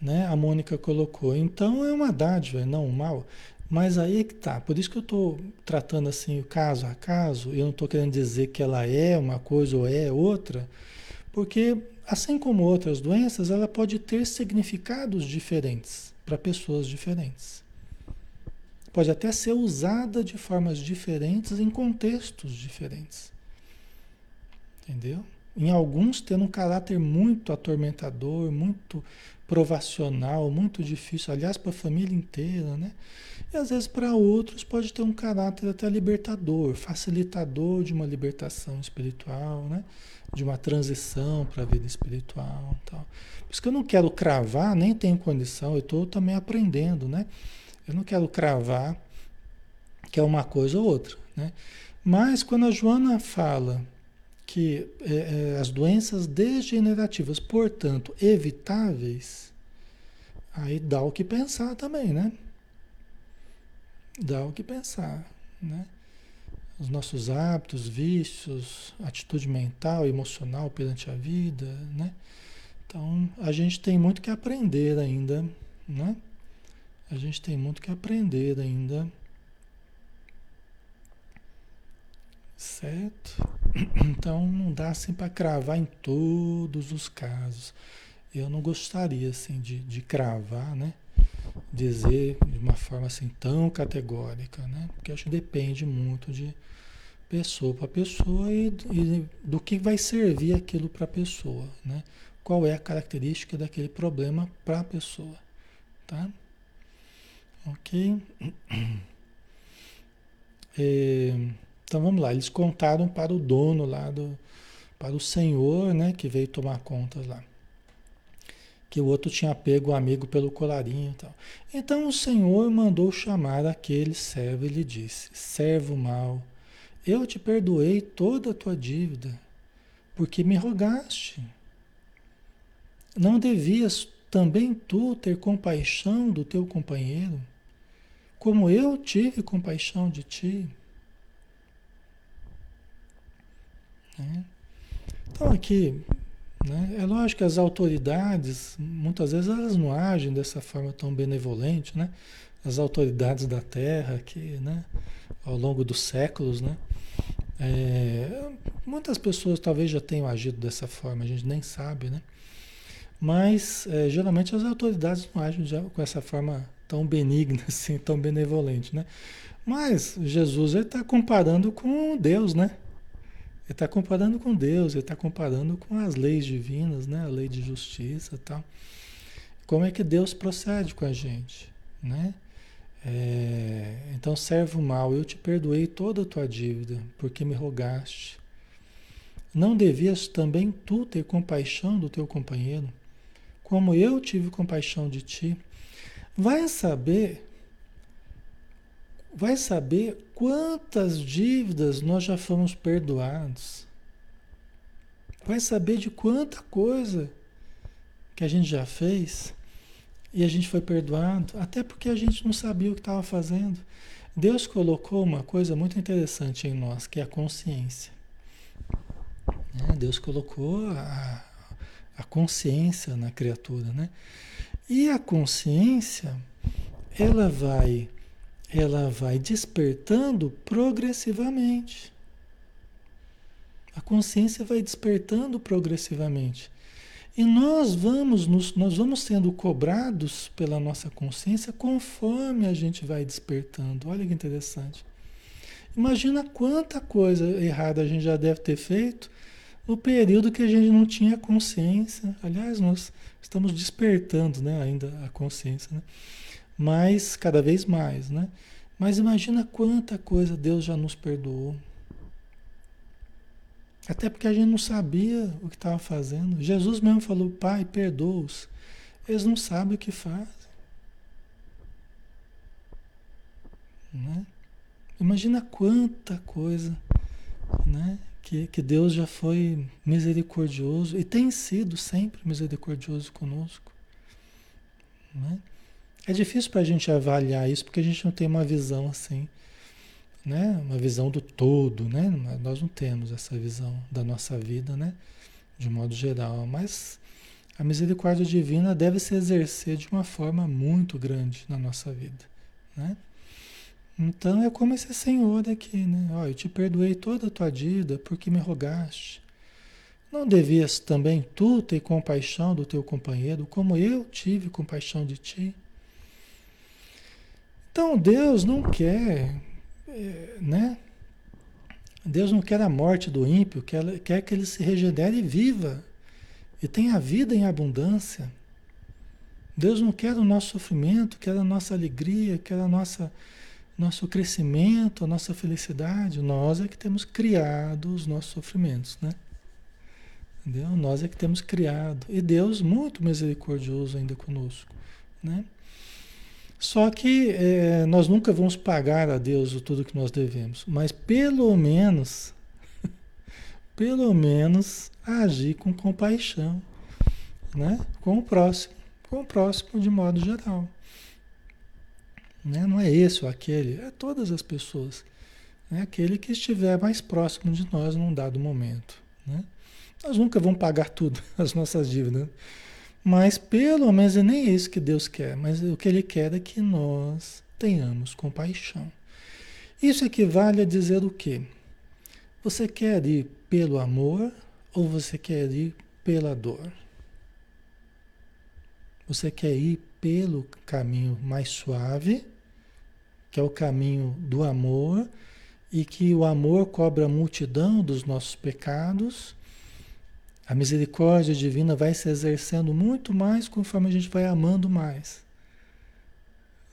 né? a Mônica colocou. Então é uma dádiva, não um mal. Mas aí é que tá. Por isso que eu estou tratando assim caso a caso, eu não estou querendo dizer que ela é uma coisa ou é outra porque, assim como outras doenças, ela pode ter significados diferentes para pessoas diferentes. Pode até ser usada de formas diferentes em contextos diferentes. Entendeu? Em alguns tendo um caráter muito atormentador, muito provacional, muito difícil, aliás, para a família inteira, né? E às vezes para outros pode ter um caráter até libertador, facilitador de uma libertação espiritual, né? De uma transição para a vida espiritual, tal. Por isso que eu não quero cravar, nem tenho condição, eu estou também aprendendo, né? Eu não quero cravar que é uma coisa ou outra, né? Mas quando a Joana fala que é, é, as doenças degenerativas, portanto, evitáveis, aí dá o que pensar também, né? Dá o que pensar, né? Os nossos hábitos, vícios, atitude mental, emocional perante a vida, né? Então, a gente tem muito que aprender ainda, né? A gente tem muito que aprender ainda Certo? (clears throat) Então não dá assim para cravar em todos os casos. Eu não gostaria assim de, de cravar, né? Dizer de uma forma assim tão categórica, né? Porque acho que depende muito de pessoa para pessoa e, e, do que vai servir aquilo para a pessoa, né? Qual é a característica daquele problema para a pessoa, tá? Ok? (clears throat) É... Então vamos lá, eles contaram para o dono lá do, para o senhor, né, que veio tomar conta lá. Que o outro tinha pego o amigo pelo colarinho e tal. Então o senhor mandou chamar aquele servo e lhe disse: Servo mau, eu te perdoei toda a tua dívida, porque me rogaste. Não devias também tu ter compaixão do teu companheiro, como eu tive compaixão de ti? Né? Então aqui, né, é lógico que as autoridades, muitas vezes elas não agem dessa forma tão benevolente, né? As autoridades da Terra que, né, ao longo dos séculos, né? É, muitas pessoas talvez já tenham agido dessa forma, a gente nem sabe, né? Mas é, geralmente as autoridades não agem já com essa forma tão benigna, (laughs) assim, tão benevolente, né? Mas Jesus está comparando com Deus, né? Ele está comparando com Deus, ele está comparando com as leis divinas, né? A lei de justiça e tal. Como é que Deus procede com a gente, né? É, então, servo mal, eu te perdoei toda a tua dívida, porque me rogaste. Não devias também tu ter compaixão do teu companheiro, como eu tive compaixão de ti? Vai saber vai saber quantas dívidas nós já fomos perdoados. Vai saber de quanta coisa que a gente já fez e a gente foi perdoado, até porque a gente não sabia o que estava fazendo. Deus colocou uma coisa muito interessante em nós, que é a consciência. É, Deus colocou a, a consciência na criatura, né? E a consciência, ela vai ela vai despertando progressivamente. A consciência vai despertando progressivamente. E nós vamos, nos, nós vamos sendo cobrados pela nossa consciência conforme a gente vai despertando. Olha que interessante. Imagina quanta coisa errada a gente já deve ter feito no período que a gente não tinha consciência. Aliás, nós estamos despertando né, ainda a consciência. Né? Mas cada vez mais, né? Mas imagina quanta coisa Deus já nos perdoou. Até porque a gente não sabia o que estava fazendo. Jesus mesmo falou, Pai, perdoa-os. Eles não sabem o que fazem. Né? Imagina quanta coisa né? que, que Deus já foi misericordioso e tem sido sempre misericordioso conosco. Né? É difícil para a gente avaliar isso porque a gente não tem uma visão assim, né? Uma visão do todo, né? Nós não temos essa visão da nossa vida, né? De modo geral, mas a misericórdia divina deve se exercer de uma forma muito grande na nossa vida, né? Então é como esse Senhor aqui, né? Ó, eu te perdoei toda a tua dívida porque me rogaste. Não devias também tu ter compaixão do teu companheiro, como eu tive compaixão de ti? Então Deus não quer, é, né? Deus não quer a morte do ímpio, quer, quer que ele se regenere e viva. E tenha vida em abundância. Deus não quer o nosso sofrimento, quer a nossa alegria, quer a nossa nosso crescimento, a nossa felicidade. Nós é que temos criado os nossos sofrimentos, né? Entendeu? Nós é que temos criado. E Deus muito misericordioso ainda conosco, né? Só que é, nós nunca vamos pagar a Deus o tudo que nós devemos, mas pelo menos, (laughs) pelo menos agir com compaixão, né? Com o próximo, com o próximo de modo geral. Né? Não é esse ou aquele, é todas as pessoas. É aquele que estiver mais próximo de nós num dado momento. Né? Nós nunca vamos pagar tudo, (laughs) as nossas dívidas. Mas pelo menos é nem isso que Deus quer, mas o que Ele quer é que nós tenhamos compaixão. Isso equivale a dizer o quê? Você quer ir pelo amor ou você quer ir pela dor? Você quer ir pelo caminho mais suave que é o caminho do amor, e que o amor cobra a multidão dos nossos pecados. A misericórdia divina vai se exercendo muito mais conforme a gente vai amando mais.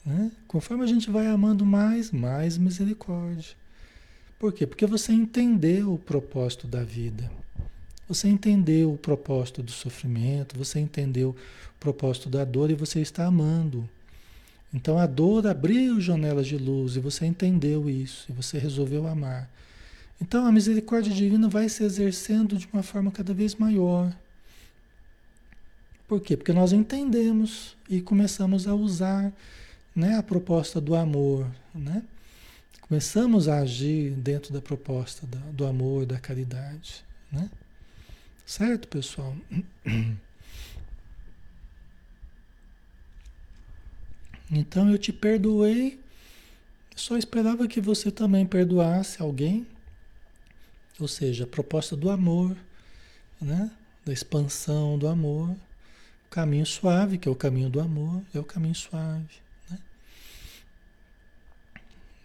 Né? Conforme a gente vai amando mais, mais misericórdia. Por quê? Porque você entendeu o propósito da vida. Você entendeu o propósito do sofrimento, você entendeu o propósito da dor e você está amando. Então a dor abriu janelas de luz e você entendeu isso, e você resolveu amar. Então a misericórdia divina vai se exercendo de uma forma cada vez maior. Por quê? Porque nós entendemos e começamos a usar né, a proposta do amor. Né? Começamos a agir dentro da proposta da, do amor, da caridade. Né? Certo, pessoal? (clears throat) Então eu te perdoei, só esperava que você também perdoasse alguém. Ou seja, a proposta do amor, né? da expansão do amor. O caminho suave, que é o caminho do amor, é o caminho suave. Né?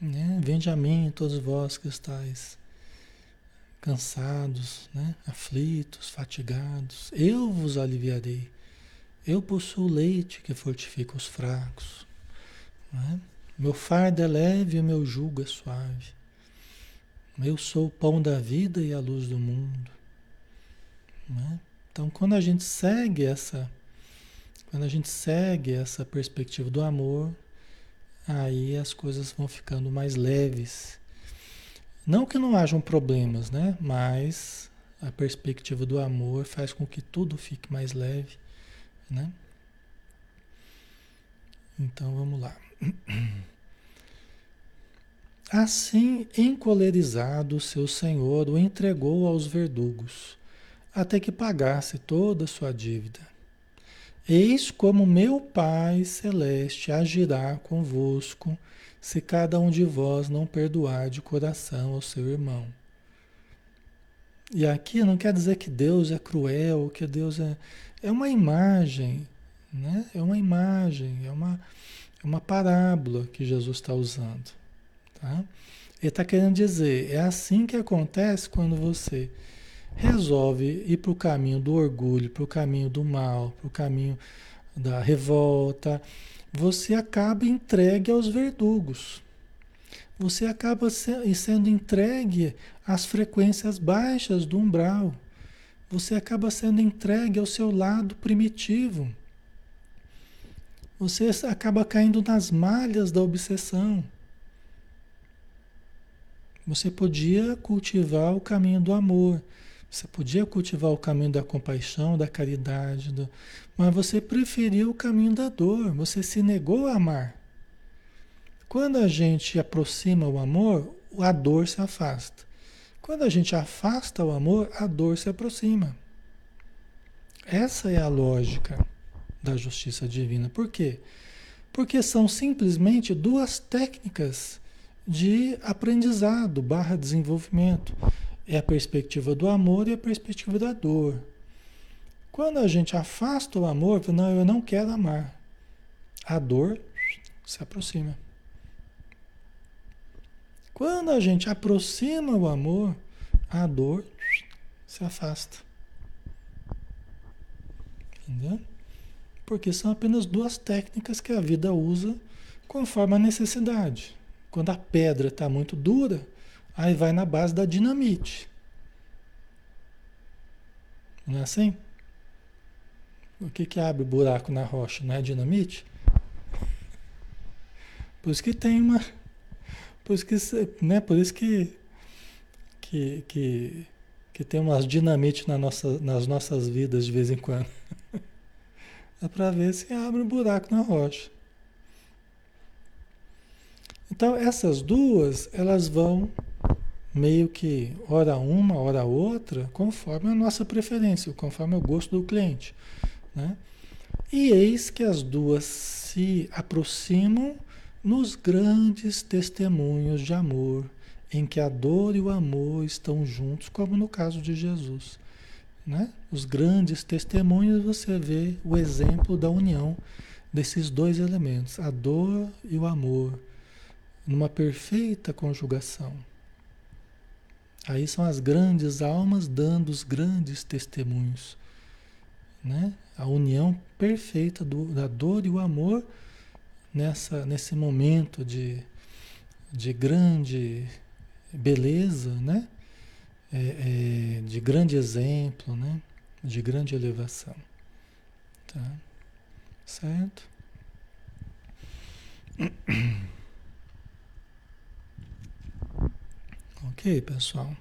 Né? Vende a mim, todos vós que estáis cansados, né? aflitos, fatigados. Eu vos aliviarei. Eu possuo leite que fortifica os fracos. Né? Meu fardo é leve e o meu jugo é suave. Eu sou o pão da vida e a luz do mundo. Né? Então, quando a gente segue essa, quando a gente segue essa perspectiva do amor, aí as coisas vão ficando mais leves. Não que não hajam problemas, né? Mas a perspectiva do amor faz com que tudo fique mais leve, né? Então vamos lá. (clears throat) Assim, encolerizado, seu senhor o entregou aos verdugos, até que pagasse toda a sua dívida. Eis como meu Pai Celeste agirá convosco, se cada um de vós não perdoar de coração ao seu irmão. E aqui não quer dizer que Deus é cruel, que Deus é. É uma imagem, né? É uma imagem, é uma é uma parábola que Jesus está usando. Tá? Ele está querendo dizer, é assim que acontece quando você resolve ir para o caminho do orgulho, para o caminho do mal, para o caminho da revolta, você acaba entregue aos verdugos. Você acaba sendo entregue às frequências baixas do umbral. Você acaba sendo entregue ao seu lado primitivo você acaba caindo nas malhas da obsessão. Você podia cultivar o caminho do amor, você podia cultivar o caminho da compaixão, da caridade, do... mas você preferiu o caminho da dor, você se negou a amar. Quando a gente aproxima o amor, a dor se afasta. Quando a gente afasta o amor, a dor se aproxima. Essa é a lógica da justiça divina. Por quê? Porque são simplesmente duas técnicas de aprendizado barra desenvolvimento. É a perspectiva do amor e a perspectiva da dor. Quando a gente afasta o amor, não, eu não quero amar. A dor se aproxima. Quando a gente aproxima o amor, a dor se afasta. Entendeu? Porque são apenas duas técnicas que a vida usa conforme a necessidade. Quando a pedra está muito dura, aí vai na base da dinamite. Não é assim? O que, que abre buraco na rocha? Não é dinamite? Por isso que tem uma. Por isso que, né, por isso que, que, que, que tem umas dinamite na nossa, nas nossas vidas de vez em quando. (laughs) É para ver se abre um buraco na rocha. Então essas duas, elas vão meio que hora uma, hora outra, conforme a nossa preferência, conforme o gosto do cliente. Né? E eis que as duas se aproximam nos grandes testemunhos de amor, em que a dor e o amor estão juntos, como no caso de Jesus. Né? Os grandes testemunhos, você vê o exemplo da união desses dois elementos, a dor e o amor, numa perfeita conjugação. Aí são as grandes almas dando os grandes testemunhos. Né? A união perfeita do, da dor e o amor nessa, nesse momento de, de grande beleza, né? É, é, de grande exemplo, né? de grande elevação. Tá? Certo? (clears throat) Ok, pessoal.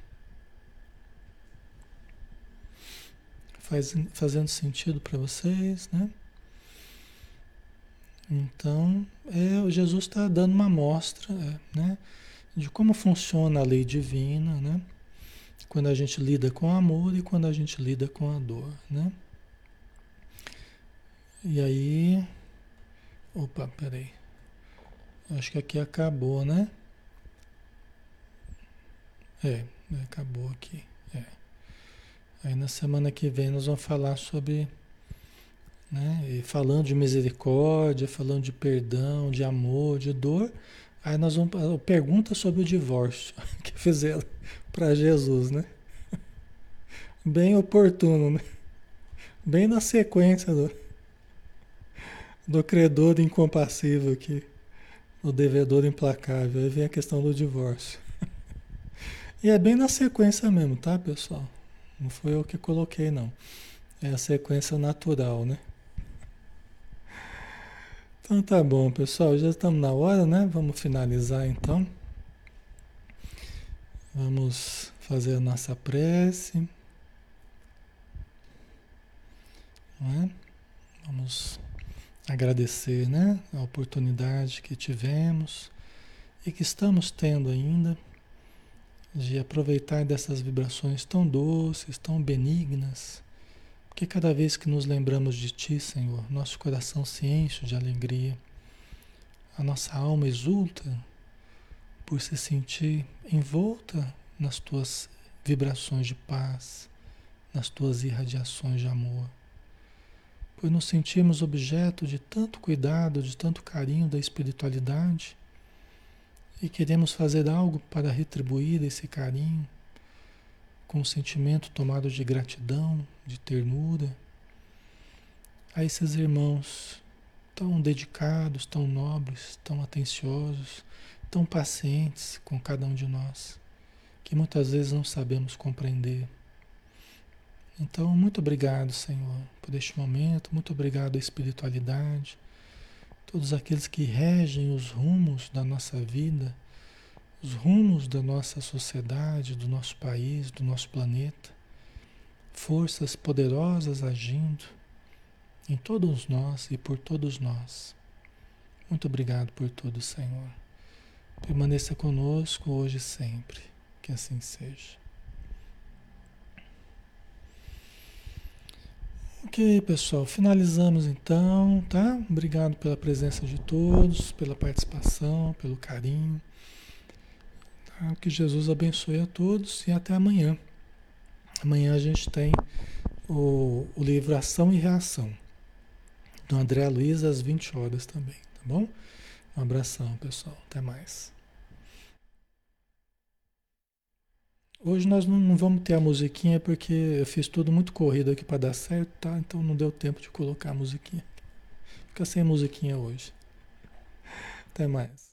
Faz, fazendo sentido para vocês, né? Então, é, Jesus está dando uma amostra é, né, de como funciona a lei divina, né? Quando a gente lida com amor e quando a gente lida com a dor, né? E aí. Opa, peraí. Acho que aqui acabou, né? É, acabou aqui. É. Aí na semana que vem nós vamos falar sobre. Né, falando de misericórdia, falando de perdão, de amor, de dor. Aí nós vamos. Pergunta sobre o divórcio (laughs) que fizeram para Jesus, né? (laughs) Bem oportuno, né? Bem na sequência do, do credor incompassível aqui, o devedor implacável. Aí vem a questão do divórcio. E é bem na sequência mesmo, tá, pessoal? Não foi eu que coloquei, não. É a sequência natural, né? Então tá bom, pessoal. Já estamos na hora, né? Vamos finalizar então. Vamos fazer a nossa prece. É? Vamos agradecer né, a oportunidade que tivemos e que estamos tendo ainda de aproveitar dessas vibrações tão doces, tão benignas, porque cada vez que nos lembramos de Ti, Senhor, nosso coração se enche de alegria, a nossa alma exulta por se sentir envolta nas Tuas vibrações de paz, nas Tuas irradiações de amor, por nos sentirmos objeto de tanto cuidado, de tanto carinho da espiritualidade e queremos fazer algo para retribuir esse carinho, com um sentimento tomado de gratidão, de ternura, a esses irmãos tão dedicados, tão nobres, tão atenciosos, tão pacientes com cada um de nós, que muitas vezes não sabemos compreender. Então, muito obrigado, Senhor, por este momento, muito obrigado à espiritualidade todos aqueles que regem os rumos da nossa vida, os rumos da nossa sociedade, do nosso país, do nosso planeta, forças poderosas agindo em todos nós e por todos nós. Muito obrigado por tudo, Senhor. Permaneça conosco hoje e sempre. Que assim seja. Ok, pessoal, finalizamos então, tá? Obrigado pela presença de todos, pela participação, pelo carinho. Tá? Que Jesus abençoe a todos e até amanhã. Amanhã a gente tem o, o livro Ação e Reação, do André Luiz, às 20 horas também, tá bom? Um abração, pessoal. Até mais. Hoje nós não, não vamos ter a musiquinha porque eu fiz tudo muito corrido aqui para dar certo, tá? Então não deu tempo de colocar a musiquinha. Fica sem musiquinha hoje. Até mais.